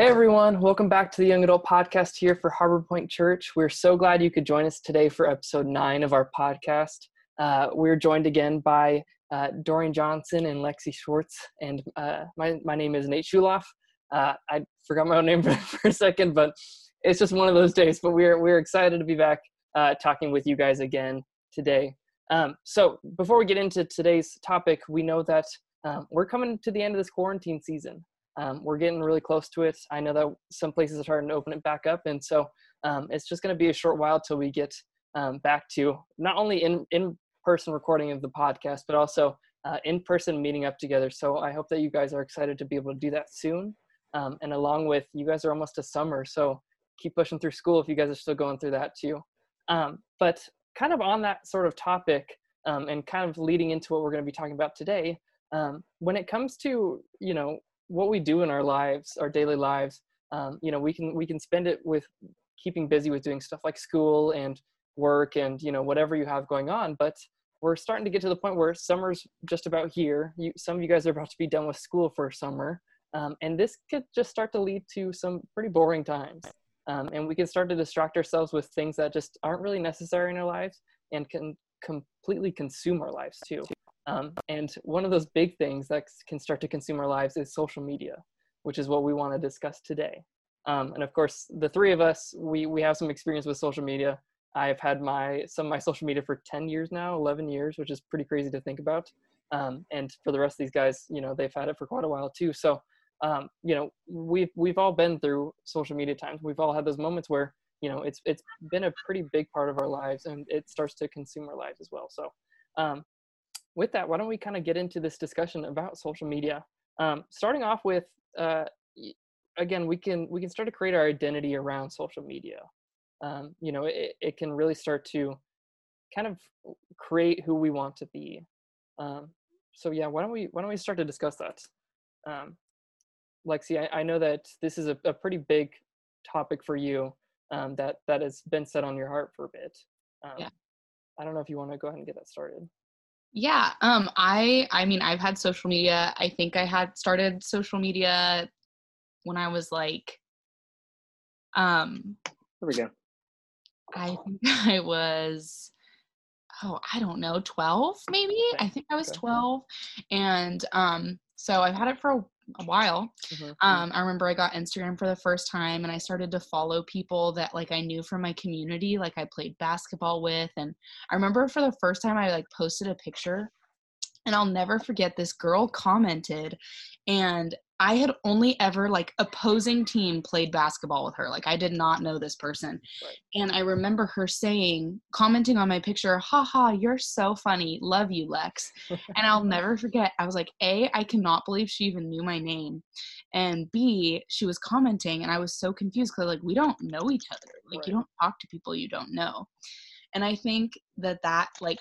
Hey everyone, welcome back to the Young Adult Podcast here for Harbor Point Church. We're so glad you could join us today for episode nine of our podcast. Uh, we're joined again by uh, Dorian Johnson and Lexi Schwartz, and uh, my, my name is Nate Chuhaloff. Uh, I forgot my own name for, for, a second, but it's just one of those days. But we're, we're excited to be back uh, talking with you guys again today. Um, so before we get into today's topic, we know that um, we're coming to the end of this quarantine season. Um, we're getting really close to it. I know that some places are starting to open it back up, and so um, it's just going to be a short while till we get um, back to not only in in person recording of the podcast, but also uh, in person meeting up together. So I hope that you guys are excited to be able to do that soon. Um, and along with you guys are almost a summer, so keep pushing through school if you guys are still going through that too. Um, but kind of on that sort of topic um, and kind of leading into what we're going to be talking about today um, when it comes to you know what we do in our lives our daily lives um, you know we can we can spend it with keeping busy with doing stuff like school and work and you know whatever you have going on but we're starting to get to the point where summer's just about here. You, some of you guys are about to be done with school for summer um, and this could just start to lead to some pretty boring times um, and we can start to distract ourselves with things that just aren't really necessary in our lives and can completely consume our lives too. Um, and one of those big things that can start to consume our lives is social media, which is what we want to discuss today. Um, and of course, the three of us, we, we have some experience with social media. I've had my some of my social media for 10 years now, 11 years, which is pretty crazy to think about. Um, and for the rest of these guys, you know, they've had it for quite a while too. So um, you know we've we've all been through social media times. We've all had those moments where you know it's it's been a pretty big part of our lives and it starts to consume our lives as well. So um, with that why don't we kind of get into this discussion about social media? Um, starting off with uh, again we can we can start to create our identity around social media. Um, you know it, it can really start to kind of create who we want to be. Um, so yeah why don't we why don't we start to discuss that? Um, Lexi, I, I know that this is a, a, pretty big topic for you um, that that has been set on your heart for a bit. Um, yeah. I don't know if you want to go ahead and get that started. Yeah. Um. I. I mean, I've had social media. I think I had started social media when I was like. Um. There we go. I think I was oh i don't know 12 maybe okay. i think i was 12 and um so i've had it for a a while. Mm-hmm, mm-hmm. Um, I remember I got Instagram for the first time and I started to follow people that like I knew from my community, like I played basketball with. And I remember for the first time I like posted a picture and I'll never forget this girl commented and I had only ever like opposing team played basketball with her. Like I did not know this person. Right. And I remember her saying, commenting on my picture, haha, you're so funny. Love you, Lex. and I'll never forget. I was like, A, I cannot believe she even knew my name. And B, she was commenting and I was so confused because like we don't know each other. Like right. you don't talk to people you don't know. And I think that that like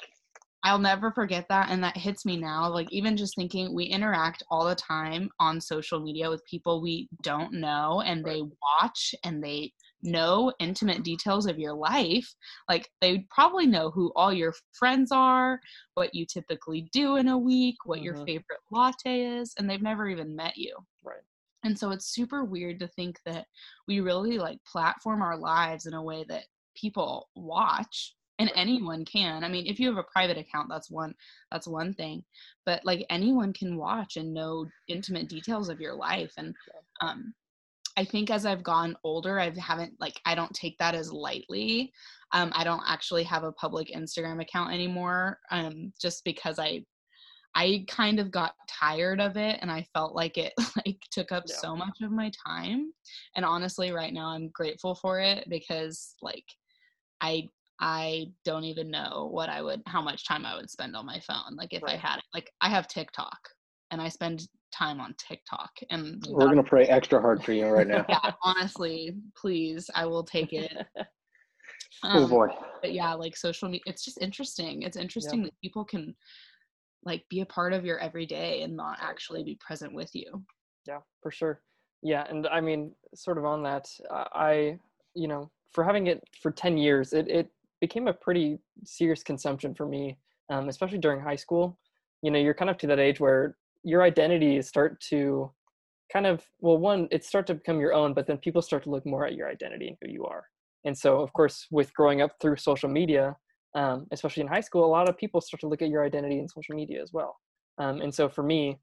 I'll never forget that. And that hits me now. Like, even just thinking we interact all the time on social media with people we don't know, and right. they watch and they know intimate details of your life. Like, they probably know who all your friends are, what you typically do in a week, what mm-hmm. your favorite latte is, and they've never even met you. Right. And so it's super weird to think that we really like platform our lives in a way that people watch and anyone can. I mean if you have a private account that's one that's one thing. But like anyone can watch and know intimate details of your life. And um i think as i've gone older i haven't like i don't take that as lightly. Um i don't actually have a public instagram account anymore um just because i I kind of got tired of it and I felt like it like took up yeah. so much of my time. And honestly right now I'm grateful for it because like I I don't even know what I would, how much time I would spend on my phone. Like if right. I had it, like I have TikTok and I spend time on TikTok. And we're gonna pray extra hard for you right now. yeah, honestly, please, I will take it. Um, oh boy. But yeah, like social media, it's just interesting. It's interesting yeah. that people can like be a part of your everyday and not actually be present with you. Yeah, for sure. Yeah, and I mean, sort of on that, I, you know, for having it for 10 years, it, it became a pretty serious consumption for me, um, especially during high school. you know you're kind of to that age where your identities start to kind of well one it start to become your own but then people start to look more at your identity and who you are and so of course with growing up through social media um, especially in high school a lot of people start to look at your identity in social media as well um, and so for me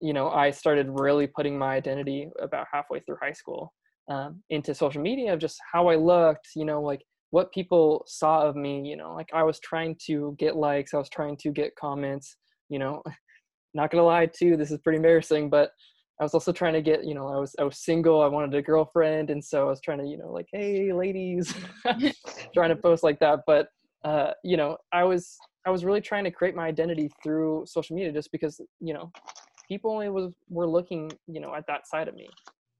you know i started really putting my identity about halfway through high school um, into social media of just how i looked you know like what people saw of me you know like i was trying to get likes i was trying to get comments you know not gonna lie too this is pretty embarrassing but i was also trying to get you know i was i was single i wanted a girlfriend and so i was trying to you know like hey ladies trying to post like that but uh you know i was i was really trying to create my identity through social media just because you know people only was were looking you know at that side of me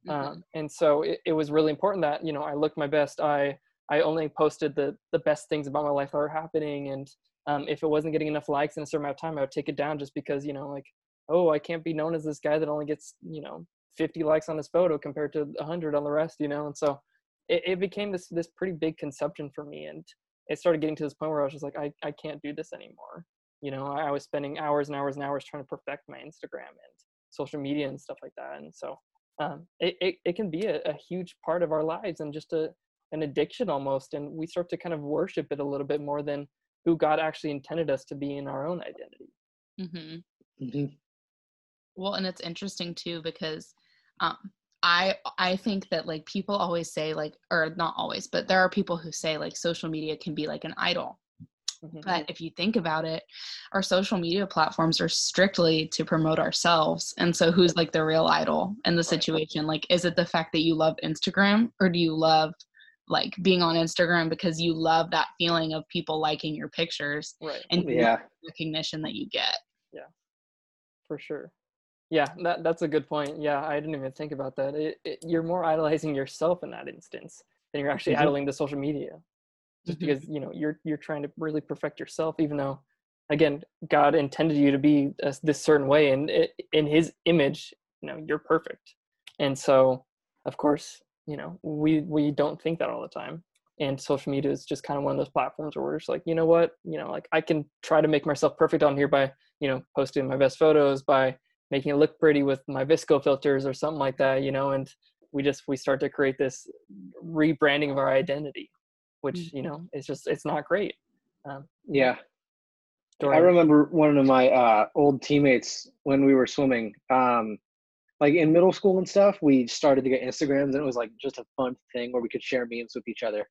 mm-hmm. um, and so it, it was really important that you know i looked my best i i only posted the the best things about my life that were happening and um, if it wasn't getting enough likes in a certain amount of time, I would take it down just because, you know, like, oh, I can't be known as this guy that only gets, you know, 50 likes on his photo compared to 100 on the rest, you know? And so it, it became this, this pretty big consumption for me. And it started getting to this point where I was just like, I, I can't do this anymore. You know, I, I was spending hours and hours and hours trying to perfect my Instagram and social media and stuff like that. And so um, it, it, it can be a, a huge part of our lives and just a, an addiction almost. And we start to kind of worship it a little bit more than who God actually intended us to be in our own identity. Mm-hmm. Mm-hmm. Well, and it's interesting too because um, I I think that like people always say like or not always, but there are people who say like social media can be like an idol. Mm-hmm. But if you think about it, our social media platforms are strictly to promote ourselves. And so who's like the real idol in the situation? Like is it the fact that you love Instagram or do you love like being on Instagram because you love that feeling of people liking your pictures right. and yeah. recognition that you get. Yeah, for sure. Yeah, that that's a good point. Yeah, I didn't even think about that. It, it, you're more idolizing yourself in that instance than you're actually mm-hmm. idling the social media, just mm-hmm. because you know you're you're trying to really perfect yourself, even though, again, God intended you to be a, this certain way, and it, in His image, you know, you're perfect, and so of course you know we we don't think that all the time. And social media is just kind of one of those platforms where we're just like you know what? You know like i can try to make myself perfect on here by you know posting my best photos by making it look pretty with my VSCO filters or something like that you know? And we just we start to create this rebranding of our identity which you know it's just it's not great. Um, yeah. I remember one of my uh, old teammates when we were swimming. Um, like in middle school and stuff, we started to get Instagrams and it was like just a fun thing where we could share memes with each other.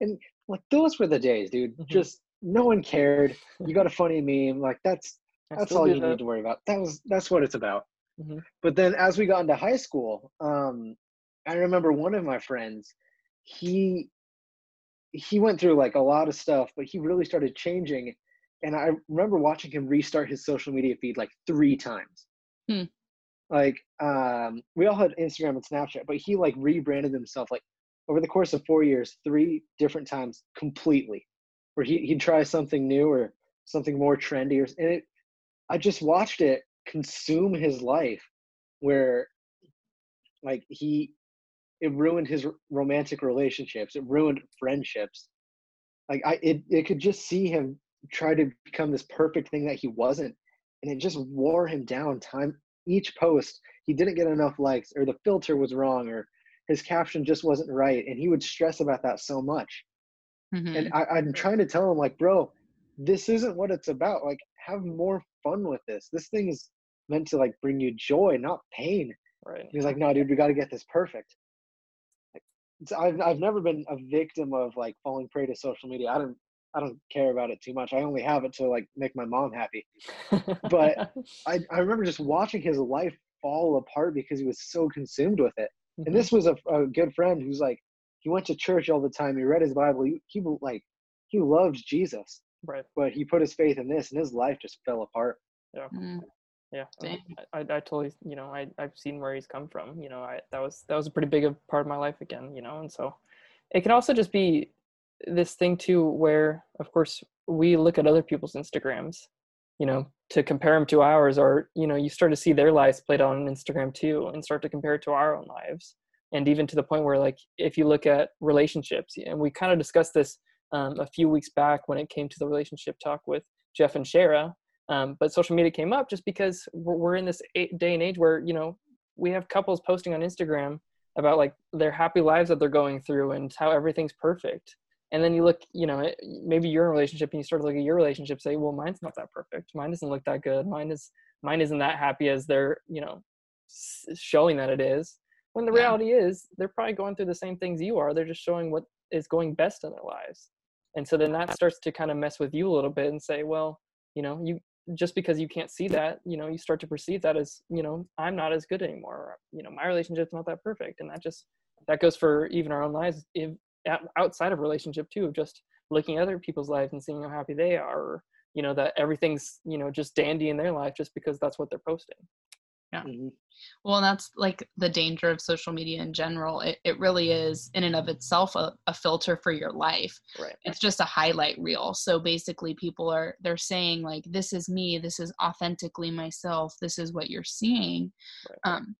And like those were the days, dude. Mm-hmm. Just no one cared. You got a funny meme, like that's that's all you that. need to worry about. That was that's what it's about. Mm-hmm. But then as we got into high school, um, I remember one of my friends, he he went through like a lot of stuff, but he really started changing. And I remember watching him restart his social media feed like three times. Hmm like um, we all had Instagram and Snapchat, but he like rebranded himself like over the course of four years, three different times completely, where he he'd try something new or something more trendy, or and it. I just watched it consume his life, where like he, it ruined his romantic relationships, it ruined friendships. Like I, it it could just see him try to become this perfect thing that he wasn't, and it just wore him down time each post he didn't get enough likes or the filter was wrong or his caption just wasn't right and he would stress about that so much. Mm-hmm. and I, i'm trying to tell him like bro this isn't what it's about like have more fun with this. This thing is meant to like bring you joy not pain. Right. He's like no dude we got to get this perfect. I've, I've never been a victim of like falling prey to social media. I don't I don't care about it too much. I only have it to like make my mom happy. but I, I remember just watching his life fall apart because he was so consumed with it. Mm-hmm. And this was a, a good friend who's like, he went to church all the time. He read his Bible. He, he like, he loved Jesus. Right. But he put his faith in this and his life just fell apart. Yeah. Mm. Yeah. I, I, I, totally, you know, I, I've seen where he's come from, you know, I, that was, that was a pretty big part of my life again, you know? And so it can also just be this thing too where of course we look at other people's instagrams you know to compare them to ours or you know you start to see their lives played out on instagram too and start to compare it to our own lives and even to the point where like if you look at relationships and we kind of discussed this um, a few weeks back when it came to the relationship talk with jeff and shara Um, but social media came up just because we're, we're in this day and age where you know we have couples posting on Instagram about like their happy lives that they're going through and how everything's perfect. And then you look, you know, maybe you're in a relationship and you start to look at your relationship, say, well, mine's not that perfect. Mine doesn't look that good. Mine is, mine isn't that happy as they're, you know, showing that it is. When the yeah. reality is, they're probably going through the same things you are. They're just showing what is going best in their lives. And so then that starts to kind of mess with you a little bit and say, well, you know, you just because you can't see that, you know, you start to perceive that as, you know, I'm not as good anymore. Or, you know, my relationship's not that perfect. And that just, that goes for even our own lives if, outside of relationship too, of just looking at other people's lives and seeing how happy they are, or, you know, that everything's, you know, just dandy in their life just because that's what they're posting. Yeah. Mm-hmm. Well, that's like the danger of social media in general. It, it really is, in and of itself, a, a filter for your life. Right. It's just a highlight reel. So basically, people are they're saying like, "This is me. This is authentically myself. This is what you're seeing." Right. Um,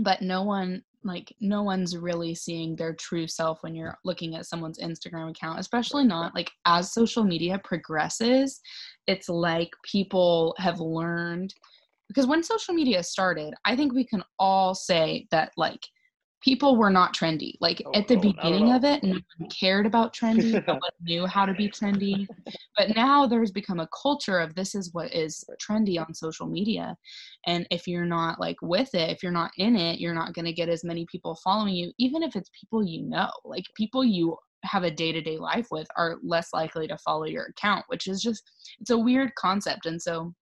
but no one like no one's really seeing their true self when you're looking at someone's Instagram account, especially not like as social media progresses. It's like people have learned because when social media started, I think we can all say that like people were not trendy. Like oh, at the beginning of it, no one cared about trendy, no one knew how to be trendy. But now there's become a culture of this is what is trendy on social media. And if you're not like with it, if you're not in it, you're not going to get as many people following you, even if it's people you know. Like people you have a day-to-day life with are less likely to follow your account, which is just it's a weird concept. And so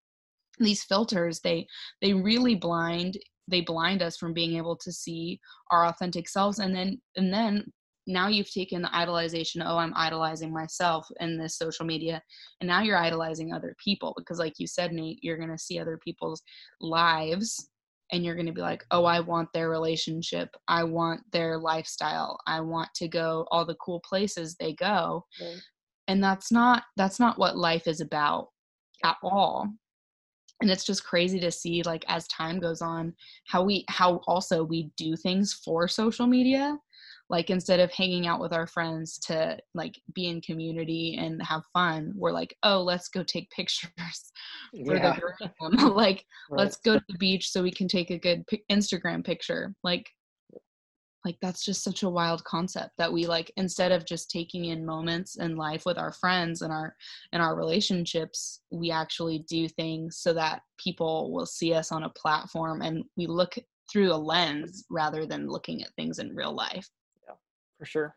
these filters they they really blind they blind us from being able to see our authentic selves and then and then now you've taken the idolization oh i'm idolizing myself in this social media and now you're idolizing other people because like you said nate you're going to see other people's lives and you're going to be like oh i want their relationship. I want their lifestyle. I want to go all the cool places they go. Right. and that's not that's not what life is about at all and it's just crazy to see like as time goes on how we how also we do things for social media like instead of hanging out with our friends to like be in community and have fun we're like oh let's go take pictures for yeah. like right. let's go to the beach so we can take a good instagram picture like like that's just such a wild concept that we like instead of just taking in moments in life with our friends and our and our relationships we actually do things so that people will see us on a platform and we look through a lens rather than looking at things in real life. Yeah for sure.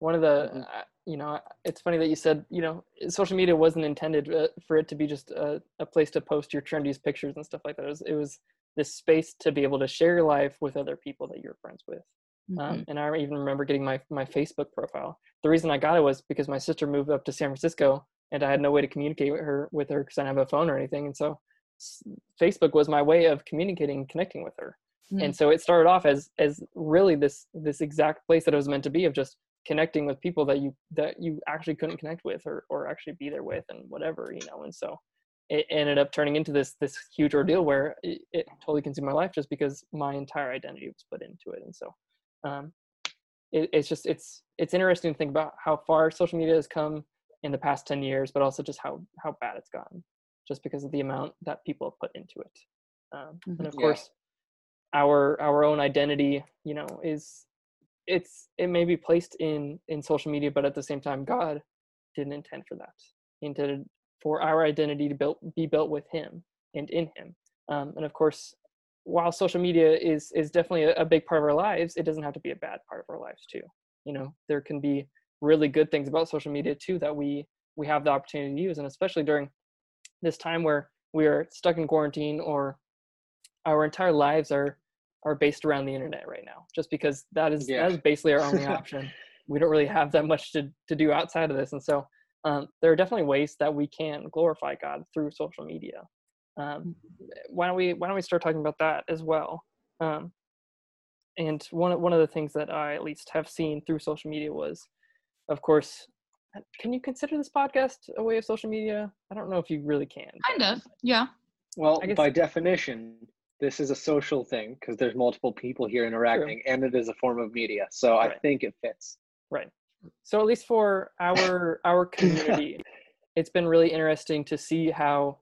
One of the mm-hmm. uh, you know it's funny that you said you know social media wasn't intended uh, for it to be just a, a place to post your trendiest pictures and stuff like that. It was, it was this space to be able to share your life with other people that you're friends with mm-hmm. Um, and I even remember getting my my Facebook profile. The reason I got it was because my sister moved up to San Francisco, and I had no way to communicate with her with her because I didn't have a phone or anything. And so Facebook was my way of communicating and connecting with her. Mm-hmm. And so it started off as as really this this exact place that it was meant to be of just connecting with people that you that you actually couldn't connect with or or actually be there with and whatever you know. And so it ended up turning into this this huge ordeal where it, it totally consumed my life just because my entire identity was put into it. And so um, it, it's just it's it's interesting to think about how far social media has come in the past 10 years but also just how how bad it's gotten just because of the amount that people have put into it um, mm-hmm. and of yeah. course our our own identity you know is it's it may be placed in in social media but at the same time god didn't intend for that he intended for our identity to build, be built with him and in him um, and of course while social media is is definitely a, a, big part of our lives, it doesn't have to be a bad part of our lives too. You know, there can be really good things about social media too that we we have the opportunity to use, and especially during this time where we are stuck in quarantine or our entire lives are are based around the internet right now. Just because that is yeah. that is basically our only option. we don't really have that much to to do outside of this, and so um, there are definitely ways that we can glorify God through social media um, why don't we why don't we start talking about that as well? Um, and one one of the things that i at least have seen through social media was of course can you consider this podcast a way of social media? I don't know if you really can. Kind of yeah. Well by definition this is a social thing because there's multiple people here interacting true. and it is a form of media so right. i think it fits. Right. So at least for our our community it's been really interesting to see how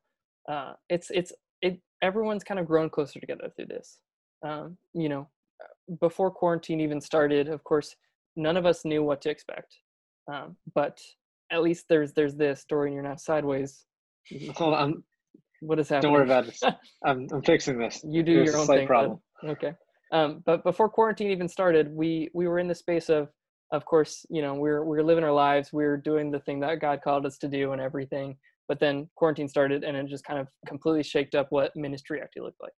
uh, it's it's it everyone's kind of grown closer together through this. Um, you know, before quarantine even started, of course, none of us knew what to expect. Um, but at least there's there's this story and you're now sideways. Hold on. What is happening? Don't worry about it. I'm I'm fixing this. You do There's your a own slight thing. problem. but- Okay. Um, but before quarantine even started, we we were in the space of of course, you know, we're we're living our lives, we're doing the thing that God called us to do and everything. But then quarantine started and it just kind of completely shaked up what ministry actually looked like.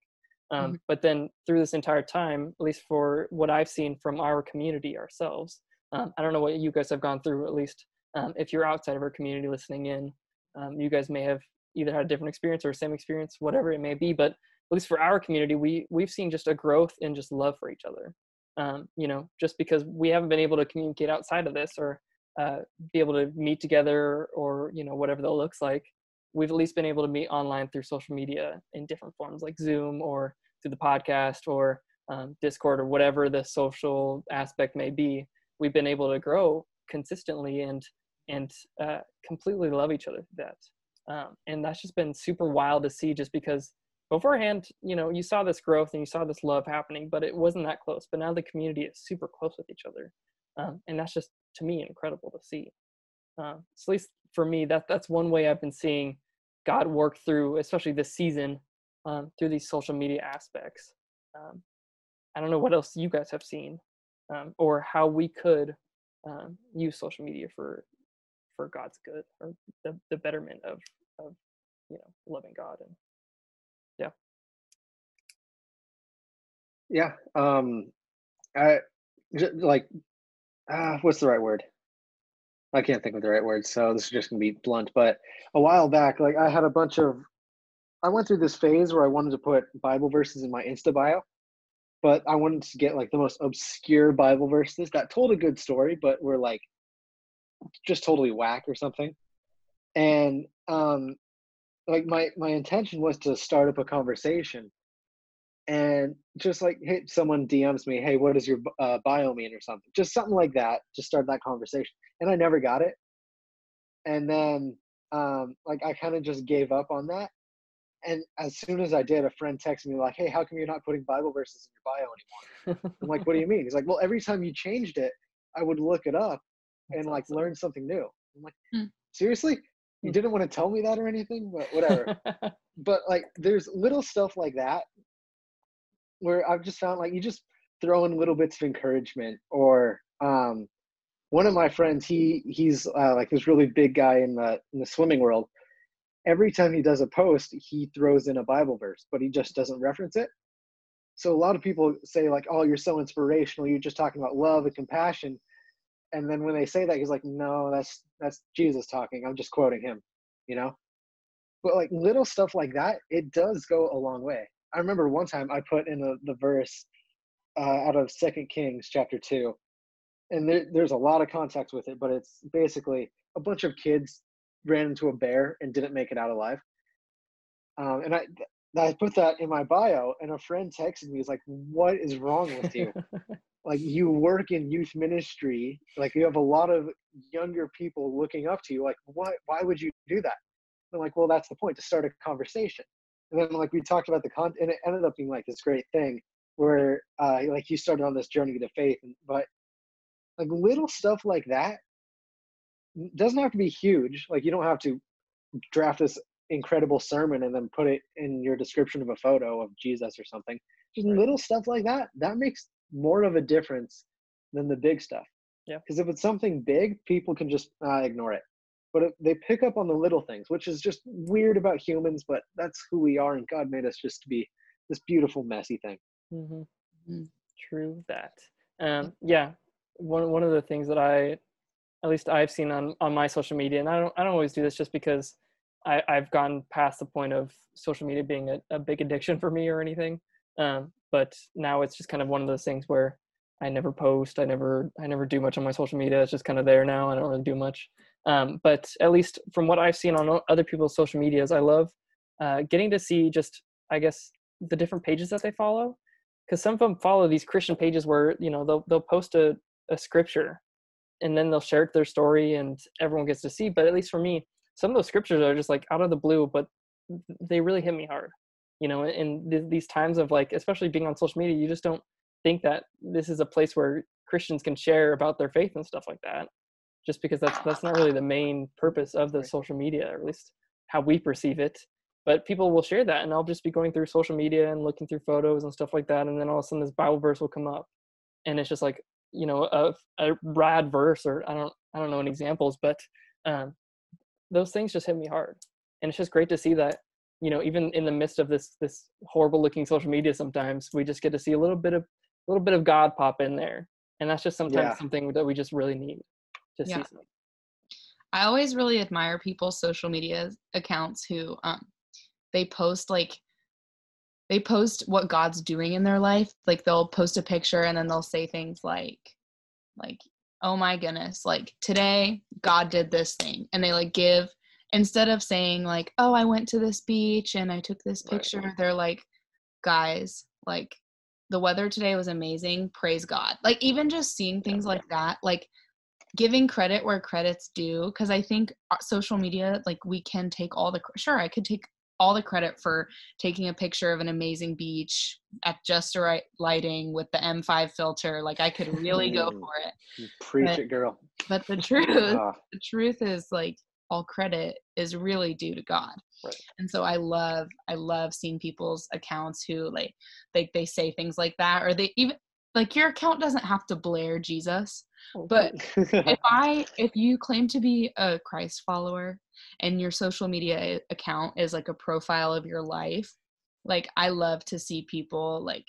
Um, Mhm. But then through this entire time, at least for what I've seen from our community ourselves, um, I don't know what you guys have gone through. At least um, if you're outside of our community listening in, um, you guys may have either had a different experience or same experience, whatever it may be. But at least for our community, we we've seen just a growth in just love for each other. Um, you know, just because we haven't been able to communicate outside of this or uh, be able to meet together or you know whatever that looks like, we've at least been able to meet online through social media in different forms like Zoom or through the podcast or um, Discord or whatever the social aspect may be. We've been able to grow consistently and and uh, completely love each other through that. Um, and that's just been super wild to see just because beforehand, you know, you saw this growth and you saw this love happening, but it wasn't that close. But now the community is super close with each other. Um, and that's just, to me, incredible to see. Um, so at least for me, that that's one way I've been seeing God work through, especially this season, um, through these social media aspects. Um, I don't know what else you guys have seen, um, or how we could um, use social media for for God's good or the, the betterment of of you know loving God and yeah Yeah. Um, I like, ah, what's the right word? I can't think of the right word, so this is just gonna be blunt. But a while back, like I had a bunch of, I went through this phase where I wanted to put Bible verses in my Insta bio, but I wanted to get like the most obscure Bible verses that told a good story, but were like just totally whack or something. And um, like my my intention was to start up a conversation and just like hey someone dms me hey what does your uh, bio mean or something? Just something like that just start that conversation and i never got it. And then um like i kind of just gave up on that and as soon as i did a friend texted me like hey how come you're not putting bible verses in your bio anymore? I'm like what do you mean? He's like well every time you changed it i would look it up and That's like awesome. learn something new. I'm like Hmm. seriously? You Hmm. didn't want to tell me that or anything? But whatever. But like there's little stuff like that where I've just found like you just throw in little bits of encouragement or um one of my friends he he's uh, like this really big guy in the in the swimming world. Every time he does a post he throws in a bible verse but he just doesn't reference it. So a lot of people say like oh you're so inspirational. You're just talking about love and compassion. And then when they say that he's like no that's that's jesus talking. I'm just quoting him you know? But like little stuff like that it does go a long way i remember one time i put in the, the verse uh, out of second kings chapter 2 and there, there's a lot of context with it but it's basically a bunch of kids ran into a bear and didn't make it out alive. Um, and I, I put that in my bio and a friend texted me he's like what is wrong with you? Like you work in youth ministry like you have a lot of younger people looking up to you like why why would you do that? I'm like well that's the point to start a conversation and then like we talked about the content and it ended up being like this great thing where uh like you started on this journey to faith and, but like little stuff like that doesn't have to be huge like you don't have to draft this incredible sermon and then put it in your description of a photo of jesus or something just Right. little stuff like that that makes more of a difference than the big stuff Yeah. because if it's something big people can just uh, ignore it but they pick up on the little things which is just weird about humans but that's who we are and god made us just to be this beautiful messy thing hmm Mhm. True that. Um, yeah, one one of the things that I, at least I've seen on on my social media, and I don't I don't always do this just because I I've gone past the point of social media being a, a big addiction for me or anything. Um, but now it's just kind of one of those things where I never post, I never I never do much on my social media. It's just kind of there now. I don't really do much. Um, but at least from what I've seen on other people's social medias, I love uh, getting to see just I guess the different pages that they follow because some of them follow these Christian pages where you know they'll they'll post a, a scripture and then they'll share their story and everyone gets to see. But at least for me, some of those scriptures are just like out of the blue, but they really hit me hard you know in th- these times of like especially being on social media you just don't think that this is a place where christians can share about their faith and stuff like that just because that's that's not really the main purpose of the social media or at least how we perceive it. But people will share that and i'll just be going through social media and looking through photos and stuff like that and then all of a sudden this bible verse will come up. And it's just like you know a, a rad verse or i don't i don't know any examples but um, those things just hit me hard. And it's just great to see that you know even in the midst of this this horrible looking social media sometimes we just get to see a little bit of a little bit of god pop in there. And that's just sometimes yeah. something that we just really need to yeah. see i always really admire people's social media accounts who um they post like they post what god's doing in their life. Like they'll post a picture and then they'll say things like like oh my goodness like today god did this thing. And they like give instead of saying like oh i went to this beach and i took this picture right. they're like guys like the weather today was amazing. Praise god. Like even just seeing things like that like giving credit where credit's due because i think uh, social media like we can take all the sure i could take all the credit for taking a picture of an amazing beach at just the right lighting with the M5 filter. Like I could really go for it. Preach but, it, girl. But the truth, ah. the truth is like all credit is really due to God. Right. And so I love I love seeing people's accounts who like they they say things like that or they even like your account doesn't have to blare Jesus. But if I if you claim to be a Christ follower and your social media account is like a profile of your life, like I love to see people like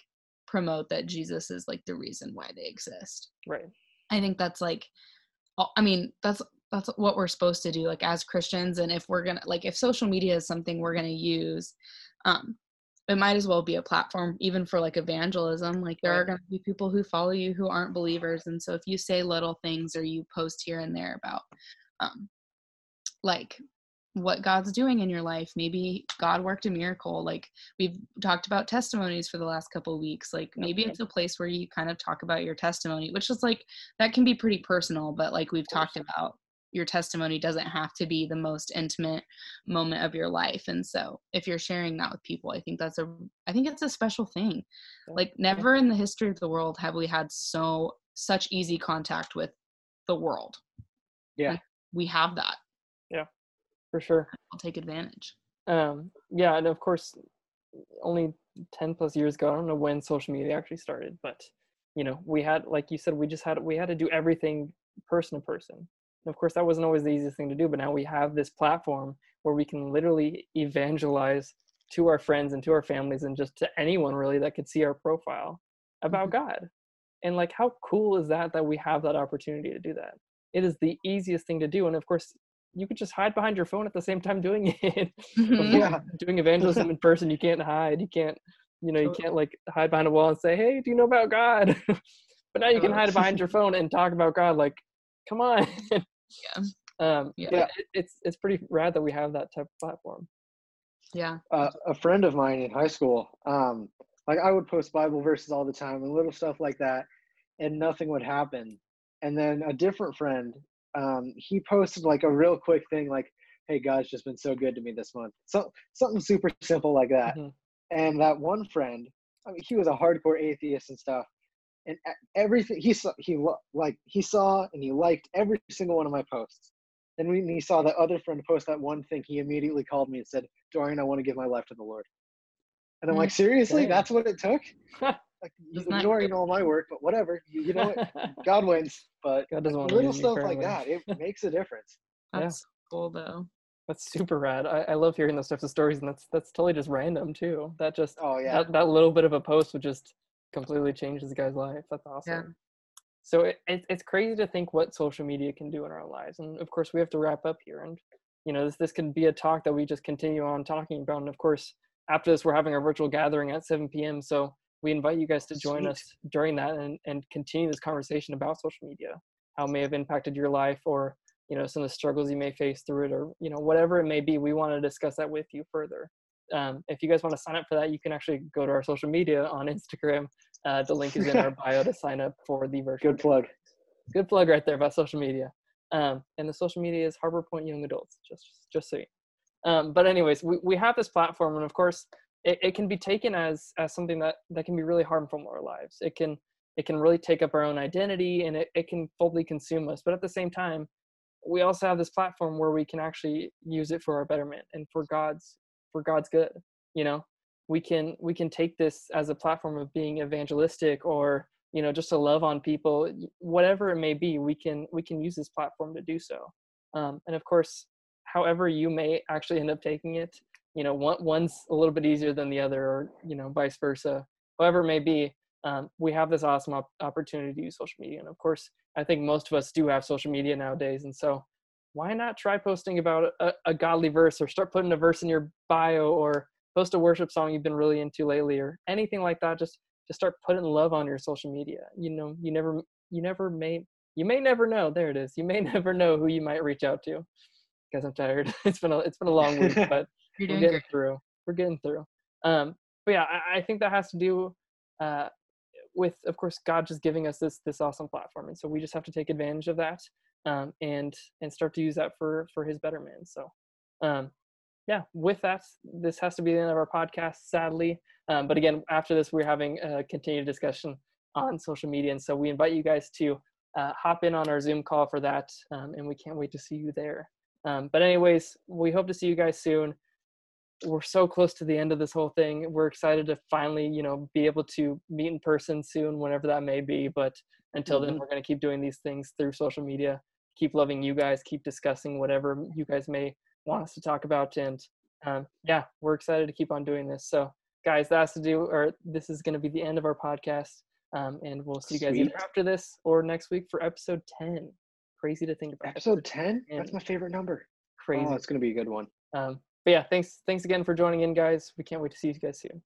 promote that Jesus is like the reason why they exist. Right. I think that's like I mean, that's that's what we're supposed to do like as christians and if we're gonna like if social media is something we're gonna use um it might as well be a platform even for like evangelism like there right. are going to be people who follow you who aren't believers and so if you say little things or you post here and there about um like what God's doing in your life. Maybe God worked a miracle. Like we've talked about testimonies for the last couple weeks. Like maybe okay. it's a place where you kind of talk about your testimony, which is like that can be pretty personal, but like we've talked about your testimony doesn't have to be the most intimate moment of your life. And so if you're sharing that with people i think that's a i think it's a special thing. Like never in the history of the world have we had so such easy contact with the world. Yeah. And we have that. Yeah for sure. I'll take advantage. Um yeah and of course only 10 plus years ago i don't know when social media actually started but you know we had like you said we just had we had to do everything person to person and of course, that wasn't always the easiest thing to do, but now we have this platform where we can literally evangelize to our friends and to our families and just to anyone really that could see our profile about mm-hmm. God. And like, how cool is that that we have that opportunity to do that? It is the easiest thing to do. And of course, you could just hide behind your phone at the same time doing it. Mm-hmm. yeah. Doing evangelism in person, you can't hide. You can't, you know, you can't like hide behind a wall and say, hey, do you know about God? but now you can hide behind your phone and talk about God like, come on yeah. Um yeah, yeah. It, it's it's pretty rad that we have that type of platform. Yeah. Uh, a friend of mine in high school um like i would post bible verses all the time and little stuff like that and nothing would happen. And then a different friend um he posted like a real quick thing like hey god's just been so good to me this month. So something super simple like that. Mm-hmm. and that one friend i mean he was a hardcore atheist and stuff and everything he saw he like he saw and he liked every single one of my posts. Then when he saw that other friend post that one thing he immediately called me and said dorian i want to give my life to the lord. And i'm like mm, seriously? that's what it took? Like he's ignoring all my work but whatever. You, you know what? God wins but god doesn't want little stuff like that it makes a difference. That's yeah. cool though. That's super rad. I, I love hearing those types of stories, and that's that's totally just random too. That just oh yeah, that, that little bit of a post would just completely changed this guy's life. That's awesome. Yeah. So it, it, it's crazy to think what social media can do in our lives. And of course, we have to wrap up here. And, you know, this, this can be a talk that we just continue on talking about. And of course, after this, we're having our virtual gathering at 7 p.m. So we invite you guys to join Sweet. us during that and, and continue this conversation about social media, how it may have impacted your life or, you know, some of the struggles you may face through it or, you know, whatever it may be. We want to discuss that with you further um, if you guys want to sign up for that, you can actually go to our social media on Instagram. Uh, the link is in our bio to sign up for the virtual. Good plug. Good plug right there about social media. Um, and the social media is Harbor Point Young Adults. Just just so you. Um, but anyways, we, we have this platform, and of course, it, it can be taken as as something that that can be really harmful in our lives. It can it can really take up our own identity, and it, it can fully consume us. But at the same time, we also have this platform where we can actually use it for our betterment and for God's for God's good. You know, we can we can take this as a platform of being evangelistic or you know just to love on people whatever it may be we can we can use this platform to do so. Um, and of course however you may actually end up taking it you know one, one's a little bit easier than the other or you know vice versa however it may be um, we have this awesome op- opportunity to use social media. And of course i think most of us do have social media nowadays. And so why not try posting about a, a godly verse or start putting a verse in your bio or post a worship song you've been really into lately or anything like that just just start putting love on your social media. You know you never you never may you may never know there it is you may never know who you might reach out to. Because i'm tired. It's been a it's been a long week but we're getting great. through we're getting through. Um but yeah I, I think that has to do uh with of course god just giving us this this awesome platform and so we just have to take advantage of that um and and start to use that for for his betterment so um yeah, with that, this has to be the end of our podcast, sadly. Um, but again, after this, we're having a continued discussion on social media. And so we invite you guys to uh, hop in on our Zoom call for that. Um, and we can't wait to see you there. Um, but, anyways, we hope to see you guys soon. We're so close to the end of this whole thing. We're excited to finally, you know, be able to meet in person soon, whenever that may be. But until mm-hmm. then, we're going to keep doing these things through social media. Keep loving you guys. Keep discussing whatever you guys may want us to talk about. And um, yeah, we're excited to keep on doing this. So, guys, that's to do, or this is going to be the end of our podcast. Um, and we'll see you guys Sweet. either after this or next week for episode 10. Crazy to think about. Episode 10? That's my favorite number. Crazy. Oh, it's going to be a good one. Um, but yeah, thanks, thanks again for joining in, guys. We can't wait to see you guys soon.